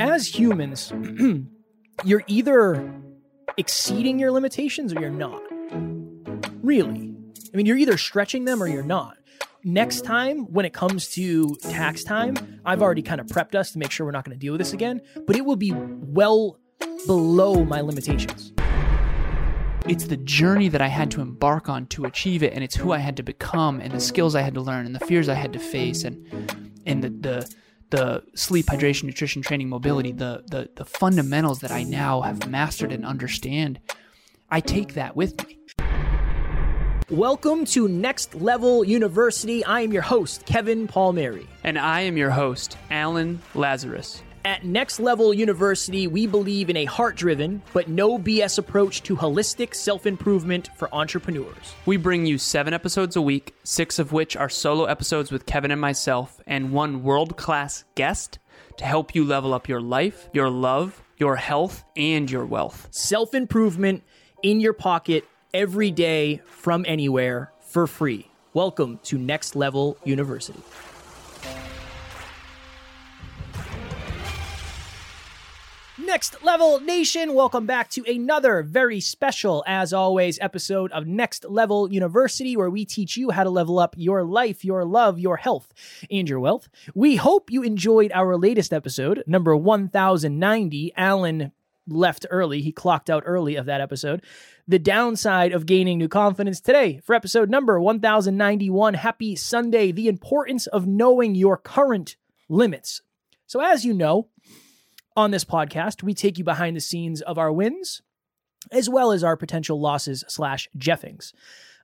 as humans, you're either exceeding your limitations or you're not. Really. I mean, you're either stretching them or you're not. Next time, when it comes to tax time, I've already kind of prepped us to make sure we're not going to deal with this again, but it will be well below my limitations. It's the journey that I had to embark on to achieve it, and it's who I had to become, and the skills I had to learn, and the fears I had to face, and and the the, the sleep, hydration, nutrition, training, mobility, the, the the fundamentals that I now have mastered and understand. I take that with me. Welcome to Next Level University. I am your host, Kevin Palmieri. And I am your host, Alan Lazarus. At Next Level University, we believe in a heart driven, but no BS approach to holistic self improvement for entrepreneurs. We bring you seven episodes a week, six of which are solo episodes with Kevin and myself, and one world class guest to help you level up your life, your love, your health, and your wealth. Self improvement in your pocket every day from anywhere for free. Welcome to Next Level University. Next Level Nation, welcome back to another very special, as always, episode of Next Level University, where we teach you how to level up your life, your love, your health, and your wealth. We hope you enjoyed our latest episode, number 1090. Alan left early, he clocked out early of that episode. The downside of gaining new confidence today for episode number 1091. Happy Sunday. The importance of knowing your current limits. So, as you know, on this podcast, we take you behind the scenes of our wins as well as our potential losses slash jeffings.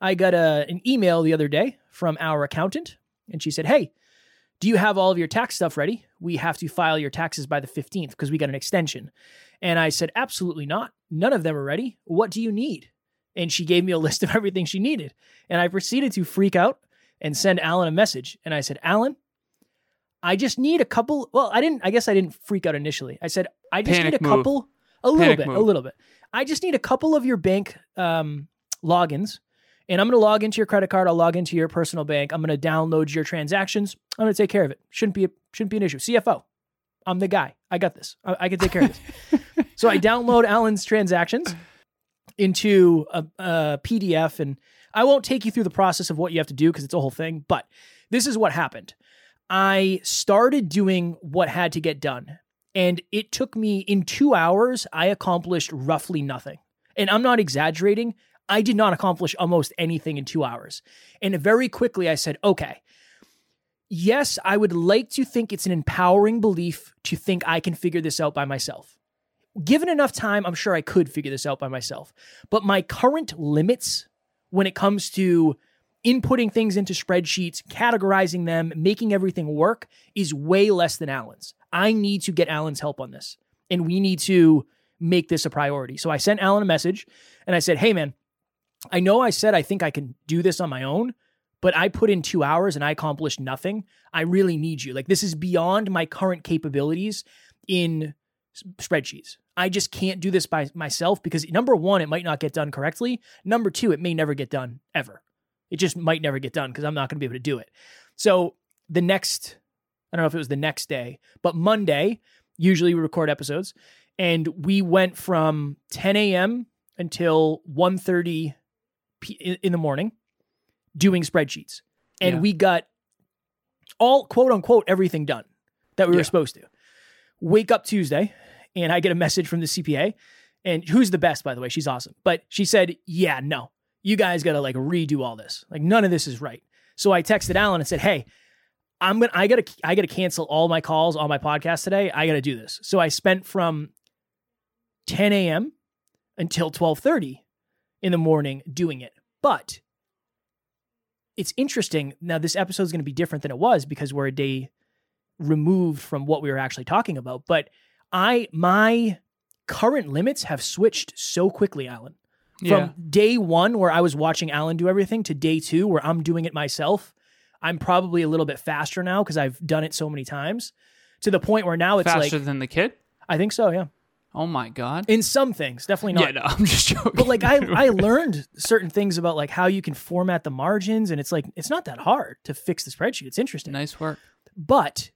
I got a, an email the other day from our accountant, and she said, Hey, do you have all of your tax stuff ready? We have to file your taxes by the 15th because we got an extension. And I said, Absolutely not. None of them are ready. What do you need? And she gave me a list of everything she needed. And I proceeded to freak out and send Alan a message. And I said, Alan, I just need a couple. Well, I didn't, I guess I didn't freak out initially. I said, I just Panic need a move. couple, a little Panic bit, a little bit. I just need a couple of your bank um, logins. And I'm going to log into your credit card. I'll log into your personal bank. I'm going to download your transactions. I'm going to take care of it. Shouldn't be a, shouldn't be an issue. CFO, I'm the guy. I got this. I, I can take care of this. so I download Alan's transactions into a, a PDF, and I won't take you through the process of what you have to do because it's a whole thing. But this is what happened. I started doing what had to get done, and it took me in two hours. I accomplished roughly nothing, and I'm not exaggerating. I did not accomplish almost anything in two hours. And very quickly, I said, okay, yes, I would like to think it's an empowering belief to think I can figure this out by myself. Given enough time, I'm sure I could figure this out by myself. But my current limits when it comes to inputting things into spreadsheets, categorizing them, making everything work is way less than Alan's. I need to get Alan's help on this. And we need to make this a priority. So I sent Alan a message and I said, hey, man, I know I said I think I can do this on my own, but I put in two hours and I accomplished nothing. I really need you. Like, this is beyond my current capabilities in spreadsheets. I just can't do this by myself because number one, it might not get done correctly. Number two, it may never get done ever. It just might never get done because I'm not going to be able to do it. So the next, I don't know if it was the next day, but Monday, usually we record episodes, and we went from 10 a.m. until 1.30 p- in the morning doing spreadsheets. And Yeah. we got all quote unquote everything done that we were supposed to. Wake up Tuesday, and I get a message from the CPA, and who's the best, by the way? She's awesome. But she said, Yeah, no, you guys got to like redo all this. Like none of this is right. So I texted Alan and said, Hey, I'm gonna I gotta I gotta cancel all my calls, all my podcasts today. I gotta do this. So I spent from 10 a.m. until 12:30 in the morning doing it. But it's interesting. Now this episode is going to be different than it was because we're a day removed from what we were actually talking about. But I my current limits have switched so quickly, Alan. From Yeah. day one where I was watching Alan do everything to day two where I'm doing it myself. I'm probably a little bit faster now because I've done it so many times. To the point where now it's Faster like than the kid? I think so, yeah. Oh my god. In some things, definitely not. yeah, no, I'm just joking. But like I I learned certain things about like how you can format the margins and it's like it's not that hard to fix the spreadsheet. It's interesting. nice work. But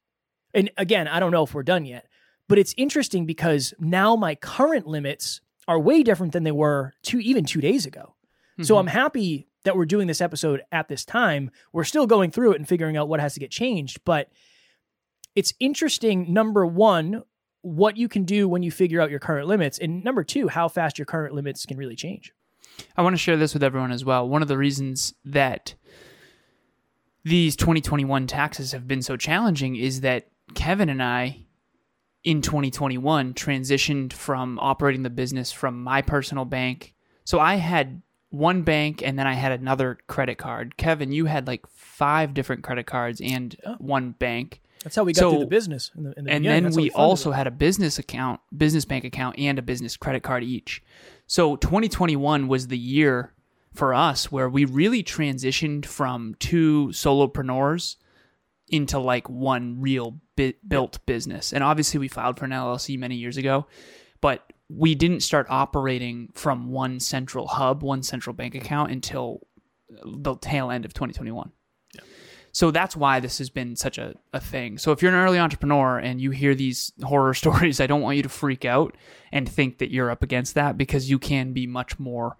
and again, I don't know if we're done yet, But it's interesting because now my current limits are way different than they were two even two days ago. So Mhm. I'm happy that we're doing this episode at this time. We're still going through it and figuring out what has to get changed, but it's interesting. Number one, what you can do when you figure out your current limits, and number two, how fast your current limits can really change. I want to share this with everyone as well. One of the reasons that these 2021 taxes have been so challenging is that Kevin and I in 2021 transitioned from operating the business from my personal bank. So I had one bank and then I had another credit card. Kevin, you had like five different credit cards and Oh. one bank. That's how we got through the business. In the, in the and beginning. then how we also it. had a business account, business bank account, and a business credit card each. So 2021 was the year for us where we really transitioned from two solopreneurs into like one real bi- built business. And obviously, we filed for an LLC many years ago, but we didn't start operating from one central hub, one central bank account until the tail end of 2021. So that's why this has been such a, a thing. So if you're an early entrepreneur and you hear these horror stories, I don't want you to freak out and think that you're up against that because you can be much more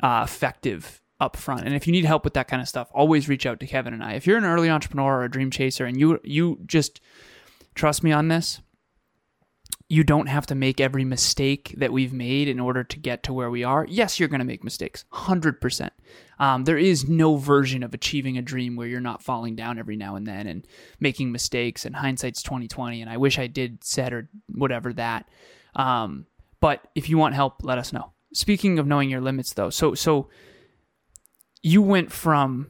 uh, effective up front. And if you need help with that kind of stuff, always reach out to Kevin and I. If you're an early entrepreneur or a dream chaser and you you just trust me on this, you don't have to make every mistake that we've made in order to get to where we are. Yes, you're going to make mistakes, 100%. Um, there is no version of achieving a dream where you're not falling down every now and then and making mistakes, and hindsight's 2020, and I wish I did said or whatever that. Um, but if you want help, let us know. Speaking of knowing your limits, though, so so you went from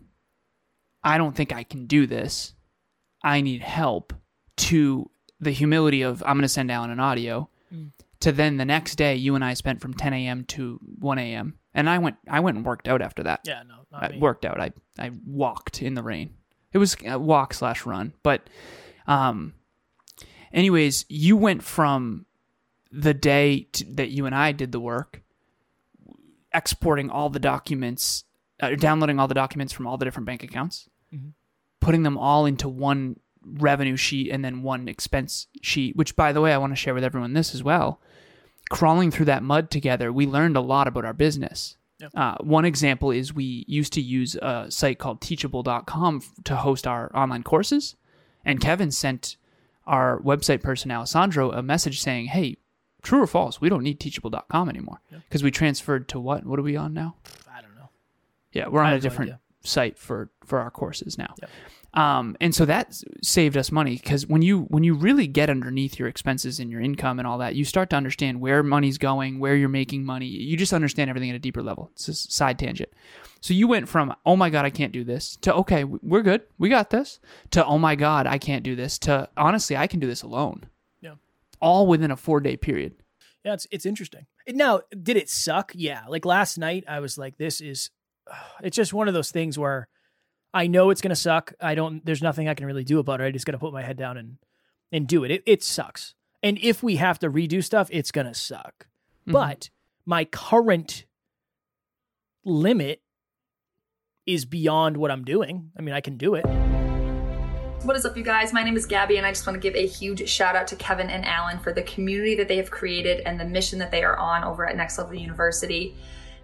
I don't think I can do this, I need help, to the humility of I'm going to send Alan an audio, to then the next day you and I spent from 10 a.m. to 1 a.m. and I went I went and worked out after that. Yeah, no, not I me. worked out. I I walked in the rain. It was a walk slash run, but um, anyways, you went from the day to, that you and I did the work, exporting all the documents, uh, downloading all the documents from all the different bank accounts, Mhm. putting them all into one revenue sheet and then one expense sheet. Which, by the way, I want to share with everyone this as well. Crawling through that mud together, we learned a lot about our business. Uh, one example is we used to use a site called teachable.com to host our online courses. And Kevin sent our website person, Alessandro, a message saying, Hey, true or false, we don't need teachable.com anymore. Because we transferred to what? What are we on now? I don't know. Yeah, we're on a have no different site for for our courses now. Yep. Um, and so that saved us money because when you when you really get underneath your expenses and your income and all that, you start to understand where money's going, where you're making money. You just understand everything at a deeper level. It's a side tangent. So you went from oh my god I can't do this to okay we're good we got this to oh my god I can't do this to honestly I can do this alone. Yeah. All within a four day period. Yeah, it's it's interesting. Now, did it suck? Yeah. Like last night, I was like, "This is." It's just one of those things where I know it's gonna suck. I don't. There's nothing I can really do about it. I just gotta put my head down and and do it. It it sucks. And if we have to redo stuff, it's gonna suck. Mhm. But my current limit is beyond what I'm doing. I mean, I can do it. What is up, you guys? My name is Gabby, and I just want to give a huge shout out to Kevin and Alan for the community that they have created and the mission that they are on over at Next Level University.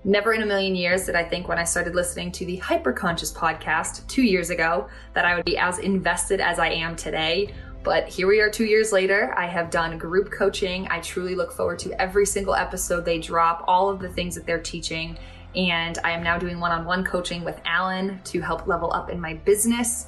Never in a million years did I think when I started listening to the Hyperconscious podcast two years ago that I would be as invested as I am today. But here we are two years later. I have done group coaching. I truly look forward to every single episode they drop, all of the things that they're teaching. And I am now doing one on one coaching with Alan to help level up in my business.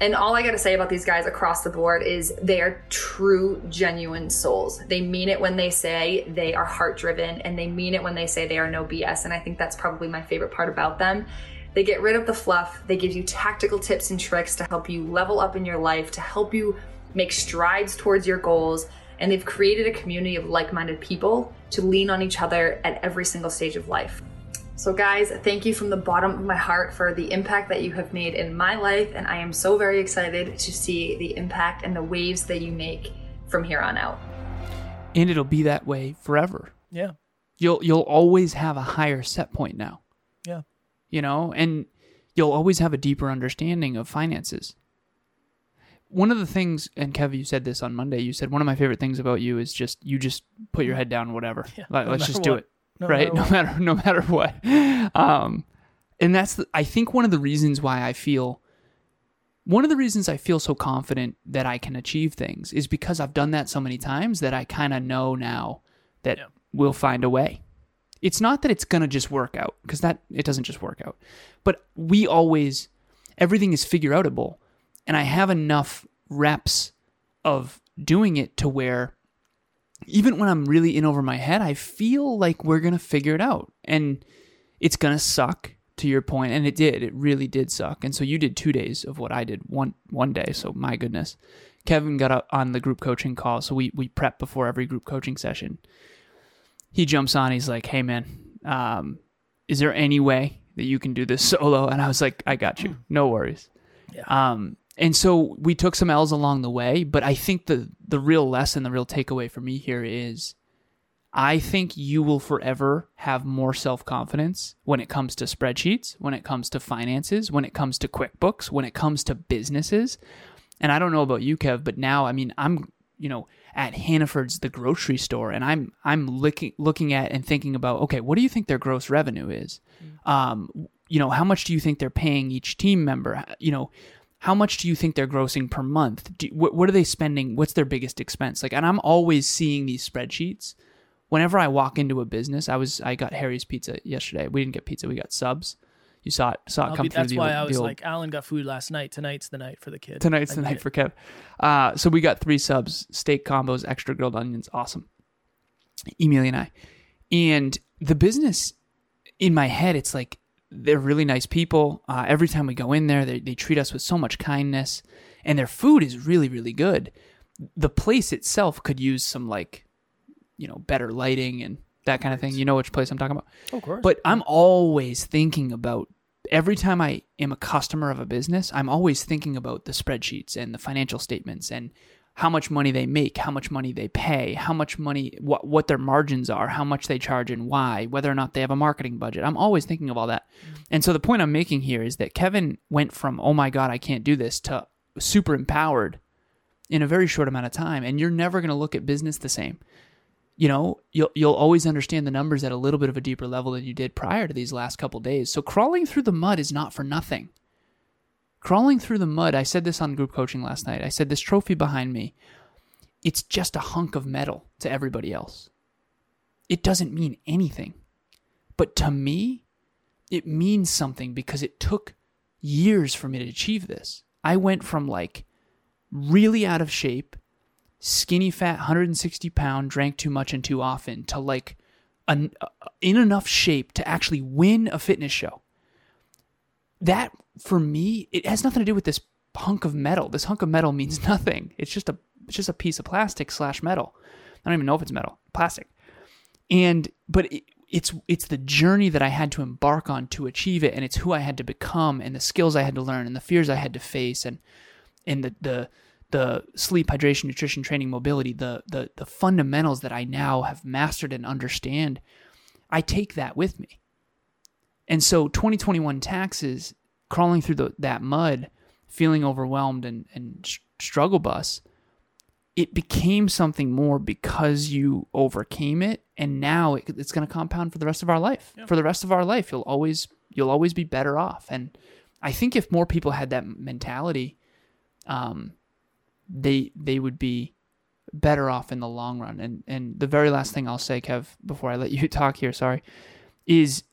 And all I gotta say about these guys across the board is they are true, genuine souls. They mean it when they say they are heart driven, and they mean it when they say they are no BS. And I think that's probably my favorite part about them. They get rid of the fluff, they give you tactical tips and tricks to help you level up in your life, to help you make strides towards your goals. And they've created a community of like minded people to lean on each other at every single stage of life. So, guys, thank you from the bottom of my heart for the impact that you have made in my life. And I am so very excited to see the impact and the waves that you make from here on out. and it'll be that way forever. Yeah. You'll you'll always have a higher set point now. Yeah. You know, and you'll always have a deeper understanding of finances. one of the things, and Kev, you said this on Monday. You said one of my favorite things about you is just you just put your mm. head down, whatever. Yeah, like, no let's matter just do it, No right? matter no matter no matter what. Um, and that's the, I think one of the reasons why I feel one of the reasons I feel so confident that I can achieve things is because I've done that so many times that I kind of know now that Yeah. we'll find a way. It's not that it's going to just work out because that it doesn't just work out. But we always everything is figure outable and I have enough reps of doing it to where even when I'm really in over my head, I feel like we're going to figure it out. And it's going to suck to your point and it did. It really did suck. And so you did 2 days of what I did one one day. So my goodness. Kevin got up on the group coaching call, so we we prep before every group coaching session. He jumps on, he's like, "Hey man, um, is there any way that you can do this solo?" And I was like, "I got you. No worries." Yeah. Um, and so we took some L's along the way, but I think the the real lesson, the real takeaway for me here is I think you will forever have more self confidence when it comes to spreadsheets, when it comes to finances, when it comes to QuickBooks, when it comes to businesses. And I don't know about you, Kev, but now, I mean, I'm, you know, at Hannaford's, the grocery store, and I'm I'm looking looking at and thinking about, okay, what do you think their gross revenue is? Um, you know, how much do you think they're paying each team member? You know, how much do you think they're grossing per month? Do, what, what are they spending? What's their biggest expense? Like, and I'm always seeing these spreadsheets. Whenever I walk into a business, I was I got Harry's Pizza yesterday. We didn't get pizza, we got subs. You saw it saw it I'll come be- through that's the why old, I was old- like, Alan got food last night. Tonight's the night for the kid. Tonight's I the night it. for Kev. Uh, so we got three subs, steak combos, extra grilled onions, awesome. Emily and I, and the business in my head, it's like they're really nice people. Uh, every time we go in there, they they treat us with so much kindness, and their food is really really good. The place itself could use some like, you know, better lighting and that kind of thing. You know which place I'm talking about. Of course. But I'm always thinking about every time I am a customer of a business, I'm always thinking about the spreadsheets and the financial statements and how much money they make, how much money they pay, how much money what what their margins are, how much they charge and why, whether or not they have a marketing budget. I'm always thinking of all that. Mm. And so the point I'm making here is that Kevin went from oh my god, I can't do this to super empowered in a very short amount of time and you're never going to look at business the same you know you'll you'll always understand the numbers at a little bit of a deeper level than you did prior to these last couple days. So crawling through the mud is not for nothing. Crawling through the mud, I said this on group coaching last night. I said this trophy behind me, it's just a hunk of metal to everybody else. It doesn't mean anything. But to me, it means something because it took years for me to achieve this. I went from like really out of shape skinny fat 160 pound drank too much and too often to like an, uh, in enough shape to actually win a fitness show that for me it has nothing to do with this hunk of metal. This hunk of metal means nothing. It's just a it's just a piece of plastic slash metal. I don't even know if it's metal. Plastic. And but it, it's it's the journey that i had to embark on to achieve it and it's who i had to become and the skills i had to learn and the fears i had to face and and the the the sleep, hydration, nutrition, training, mobility, the the the fundamentals that I now have mastered and understand, I take that with me. And so 2021 taxes, crawling through the, that mud, feeling overwhelmed and, and struggle bus, it became something more because you overcame it. And now it, it's going to compound for the rest of our life. For the rest of our life, you'll always, you'll always be better off. And I think if more people had that mentality, um, they they would be better off in the long run. And and the very last thing I'll say, Kev, before I let you talk here, sorry, is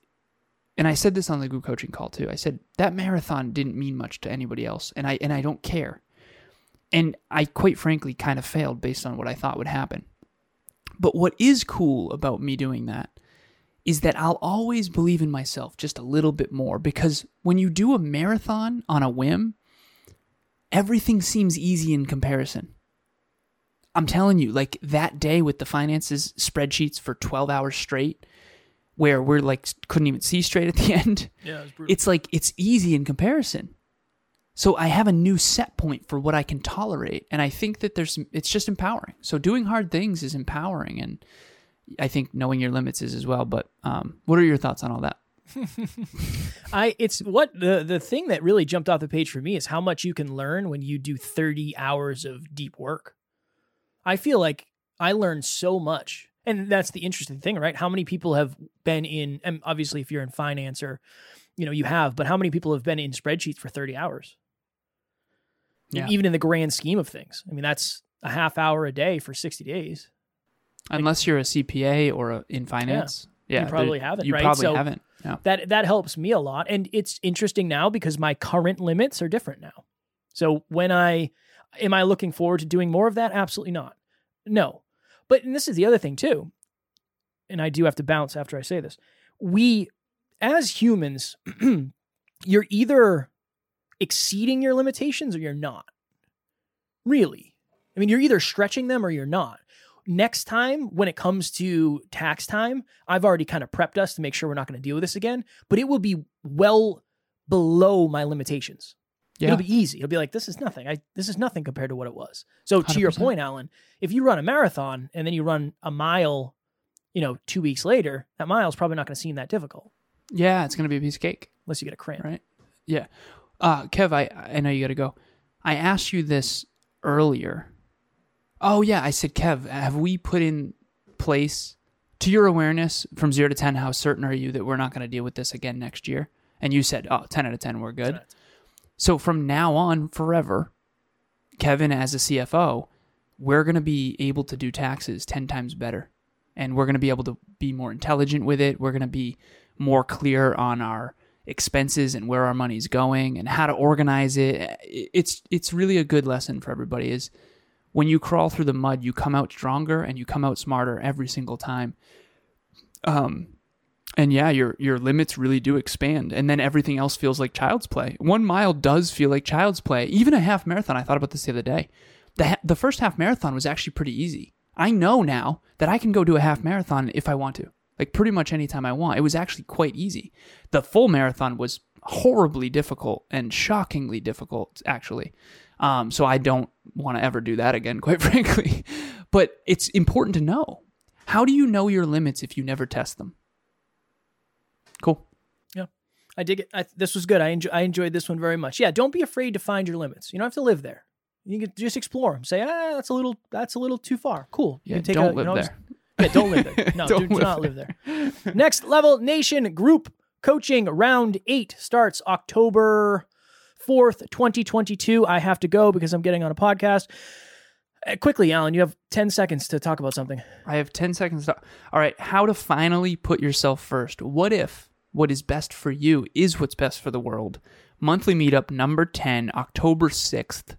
and I said this on the group coaching call too. I said that marathon didn't mean much to anybody else, and I and I don't care. And I quite frankly kind of failed based on what I thought would happen. But what is cool about me doing that is that I'll always believe in myself just a little bit more because when you do a marathon on a whim, everything seems easy in comparison. I'm telling you, like that day with the finances spreadsheets for 12 hours straight, where we're like couldn't even see straight at the end. yeah, it brutal. It's like it's easy in comparison. So I have a new set point for what I can tolerate, and I think that there's it's just empowering. So doing hard things is empowering, and I think knowing your limits is as well. But um, what are your thoughts on all that? I it's what the the thing that really jumped off the page for me is how much you can learn when you do 30 hours of deep work. I feel like I learned so much. And that's the interesting thing, right? How many people have been in and obviously if you're in finance or you know, you have, but how many people have been in spreadsheets for 30 hours? Yeah. Even in the grand scheme of things. I mean, that's a half hour a day for 60 days. Unless you're a CPA or a, in finance. Yeah, You probably haven't, You right? probably So- haven't. Yeah. that that helps me a lot and it's interesting now because my current limits are different now so when i am i looking forward to doing more of that absolutely not no but and this is the other thing too and i do have to bounce after i say this. We as humans you're either exceeding your limitations or you're not. Really. I mean you're either stretching them or you're not. Next time when it comes to tax time, I've already kind of prepped us to make sure we're not going to deal with this again, but it will be well below my limitations. Yeah. It'll be easy. It'll be like this is nothing. I this is nothing compared to what it was. So to your point, Alan, if you run a marathon and then you run a mile, you know, 2 weeks later, that mile's probably not going to seem that difficult Yeah, it's going to be a piece of cake. unless you get a cramp. Right. Yeah. Uh, Kev, I, I know you got to go. I asked you this earlier. Oh, yeah. I said, Kev, have we put in place, to your awareness, from zero to 10, how certain are you that we're not going to deal with this again next year? And you said, oh, 10 out of 10, we're good. 10 out of 10. So from now on, forever, Kevin, as a CFO, we're going to be able to do taxes 10 times better. And we're going to be able to be more intelligent with it. We're going to be more clear on our expenses and where our money's going and how to organize it. It's it's really a good lesson for everybody is when you crawl through the mud, you come out stronger and you come out smarter every single time. Um and yeah, your your limits really do expand, and then everything else feels like child's play. One mile does feel like child's play. Even a half marathon. I thought about this the other day. The the first half marathon was actually pretty easy. I know now that I can go do a half marathon if I want to, like pretty much anytime I want. It was actually quite easy. The full marathon was horribly difficult and shockingly difficult, actually. Um, so I don't want to ever do that again, quite frankly. But it's important to know. How do you know your limits if you never test them? I dig it. I, this was good. I enjoy, I enjoyed this one very much. Yeah, don't be afraid to find your limits. You don't have to live there. You can just explore them. Say, ah, that's a little that's a little too far. Cool. You Yeah, can take don't a- you live know, there. Yeah, don't live there. No, do, Don't do live not live there. Next Level Nation Group Coaching Round 8 starts October 4th, 2022. I have to go because I'm getting on a podcast. Uh, quickly, Alan, you have 10 seconds to talk about something. I have 10 seconds. To, all right. How to finally put yourself first. What if what is best for you is what's best for the world? Monthly meetup number 10, October 6th,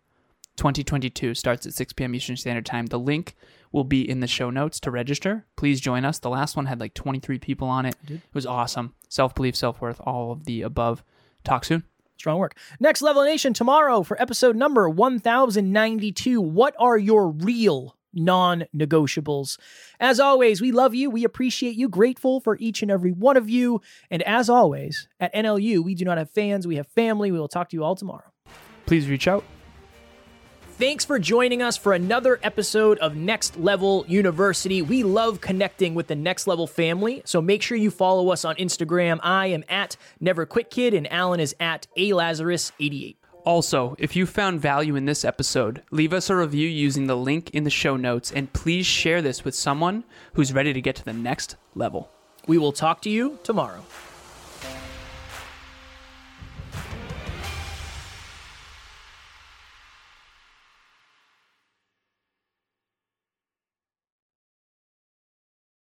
2022, starts at 6 p.m. Eastern Standard Time. The link will be in the show notes to register. Please join us. The last one had like 23 people on it. It was awesome. Self belief, self worth, all of the above. Talk soon. Strong work. Next Level Nation tomorrow for episode number 1092. What are your real non negotiables? As always, we love you. We appreciate you. Grateful for each and every one of you. And as always, at NLU, we do not have fans, we have family. We will talk to you all tomorrow. Please reach out. Thanks for joining us for another episode of Next Level University. We love connecting with the Next Level family, so make sure you follow us on Instagram. I am at Never Quit Kid, and Alan is at A Lazarus 88. Also, if you found value in this episode, leave us a review using the link in the show notes and please share this with someone who's ready to get to the next level. We will talk to you tomorrow.